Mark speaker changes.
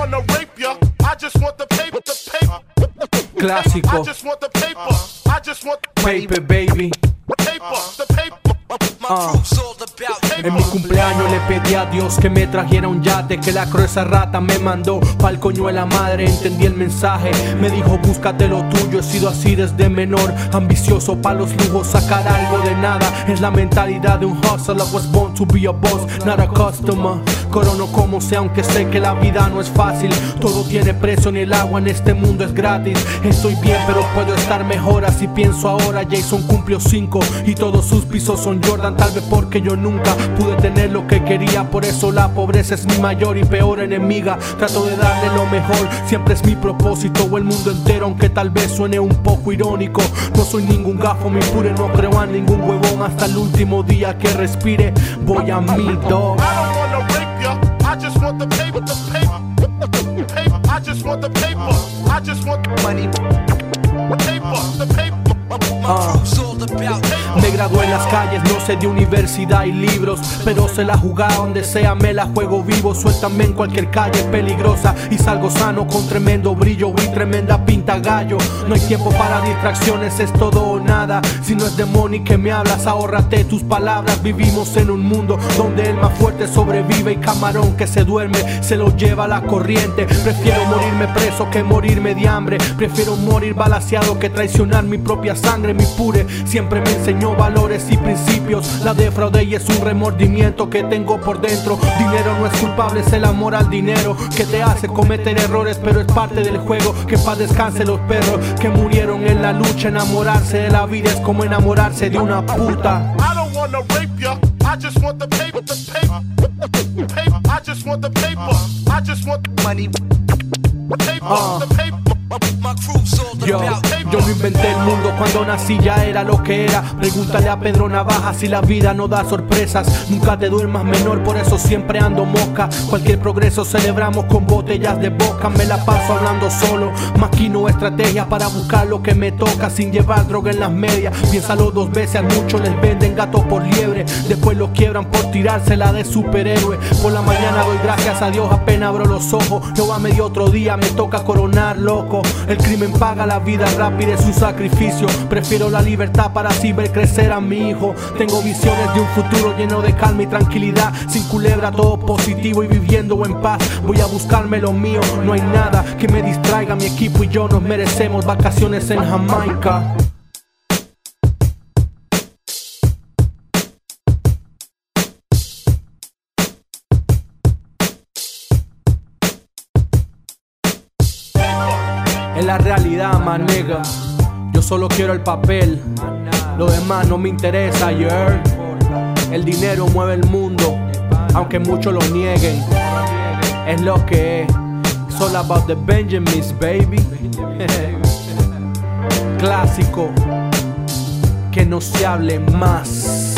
Speaker 1: wanna rape ya. I just want the paper, the paper. I just want the paper. I just want the
Speaker 2: paper baby.
Speaker 1: paper, the paper.
Speaker 2: My Ah. En mi cumpleaños le pedí a Dios que me trajera un yate Que la gruesa rata me mandó pa'l coño de la madre Entendí el mensaje, me dijo búscate lo tuyo He sido así desde menor, ambicioso pa' los lujos Sacar algo de nada, es la mentalidad de un hustler I was born to be a boss, not a customer. Corono como sea, aunque sé que la vida no es fácil. Todo tiene precio, ni el agua en este mundo es gratis. Estoy bien, pero puedo estar mejor Así pienso ahora, Jason cumplió cinco Y todos sus pisos son Jordan Tal vez porque yo nunca pude tener lo que quería Por eso la pobreza es mi mayor y peor enemiga. Trato de darle lo mejor, siempre es mi propósito O el mundo entero, aunque tal vez suene un poco irónico. No soy ningún gafo, mi pure, no creo a ningún huevón. Hasta el último día que respire, voy a mi dog.
Speaker 1: I
Speaker 2: en las calles, no sé de universidad y libros Pero se la jugada donde sea, me la juego vivo Suéltame en cualquier calle peligrosa Y salgo sano con tremendo brillo y tremenda pinta gallo. No hay tiempo para distracciones, es todo o nada. Si no es de money que me hablas, ahórrate tus palabras. Vivimos en un mundo donde el más fuerte sobrevive Y camarón que se duerme, se lo lleva la corriente. Prefiero morirme preso que morirme de hambre. Prefiero morir balaseado que traicionar mi propia sangre. Mi pure siempre me enseñó valores y principios. La defraudé y es un remordimiento que tengo por dentro. Dinero no es culpable, es el amor al dinero Que te hace cometer errores pero es parte del juego. Que pa' descanse los perros que murieron en la lucha. Enamorarse de la vida es como enamorarse de una puta.
Speaker 1: I just want the paper, the paper. I just want the paper. I just want the money.
Speaker 2: Yo, yo no inventé el mundo cuando nací ya era lo que era. Pregúntale a Pedro Navaja si la vida no da sorpresas. Nunca te duermas menor, por eso siempre ando mosca. Cualquier progreso celebramos con botellas de boca Me la paso hablando solo, maquino estrategias para buscar lo que me toca Sin llevar droga en las medias, piénsalo dos veces Al mucho les venden gato por liebre. Después lo quiebran por tirársela de superhéroe. Por la mañana doy gracias a Dios apenas abro los ojos. Yo a medio otro día me toca coronar loco. El crimen paga la vida rápida, es un sacrificio. Prefiero la libertad para así ver crecer a mi hijo. Tengo visiones de un futuro lleno de calma y tranquilidad. Sin culebra, todo positivo y viviendo en paz. Voy a buscarme lo mío, no hay nada que me distraiga. Mi equipo y yo nos merecemos vacaciones en Jamaica Es la realidad, manega. Yo solo quiero el papel. Lo demás no me interesa, yeah. El dinero mueve el mundo, aunque muchos lo nieguen. Es lo que es. It's all about the Benjamins, baby. Clásico. Que no se hable más.